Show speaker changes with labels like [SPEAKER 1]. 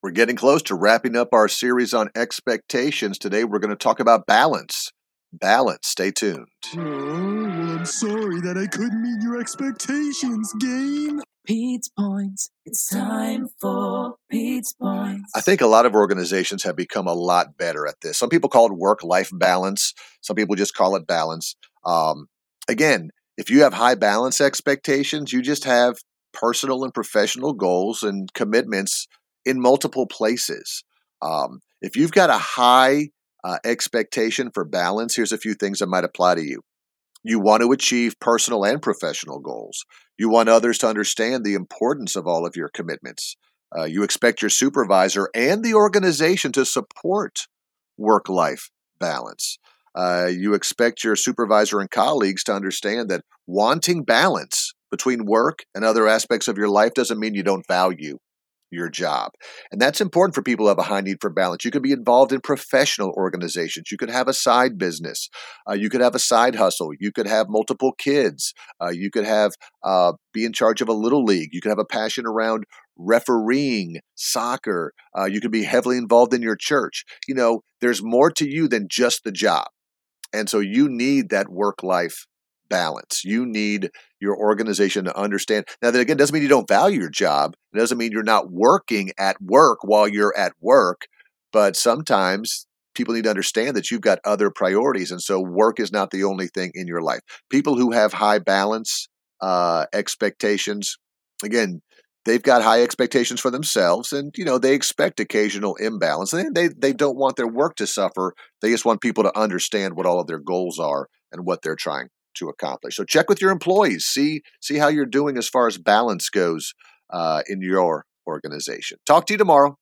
[SPEAKER 1] We're getting close to wrapping up our series on expectations. Today, we're going to talk about balance. Balance. Stay tuned.
[SPEAKER 2] Oh, well, I'm sorry that I couldn't meet your expectations, game.
[SPEAKER 3] Pete's Points. It's time for Pete's Points.
[SPEAKER 1] I think a lot of organizations have become a lot better at this. Some people call it work life balance, some people just call it balance. Um, again, if you have high balance expectations, you just have personal and professional goals and commitments in multiple places. Um, if you've got a high uh, expectation for balance, here's a few things that might apply to you. You want to achieve personal and professional goals. You want others to understand the importance of all of your commitments. Uh, you expect your supervisor and the organization to support work life balance. Uh, you expect your supervisor and colleagues to understand that wanting balance between work and other aspects of your life doesn't mean you don't value your job. And that's important for people who have a high need for balance. You could be involved in professional organizations. You could have a side business. Uh, you could have a side hustle. You could have multiple kids. Uh, you could have uh, be in charge of a little league. You could have a passion around refereeing soccer. Uh, you could be heavily involved in your church. You know, there's more to you than just the job. And so you need that work life balance. You need your organization to understand. Now, that again doesn't mean you don't value your job. It doesn't mean you're not working at work while you're at work. But sometimes people need to understand that you've got other priorities. And so work is not the only thing in your life. People who have high balance uh, expectations, again, they've got high expectations for themselves and you know they expect occasional imbalance and they, they don't want their work to suffer they just want people to understand what all of their goals are and what they're trying to accomplish. So check with your employees, see see how you're doing as far as balance goes uh, in your organization. Talk to you tomorrow.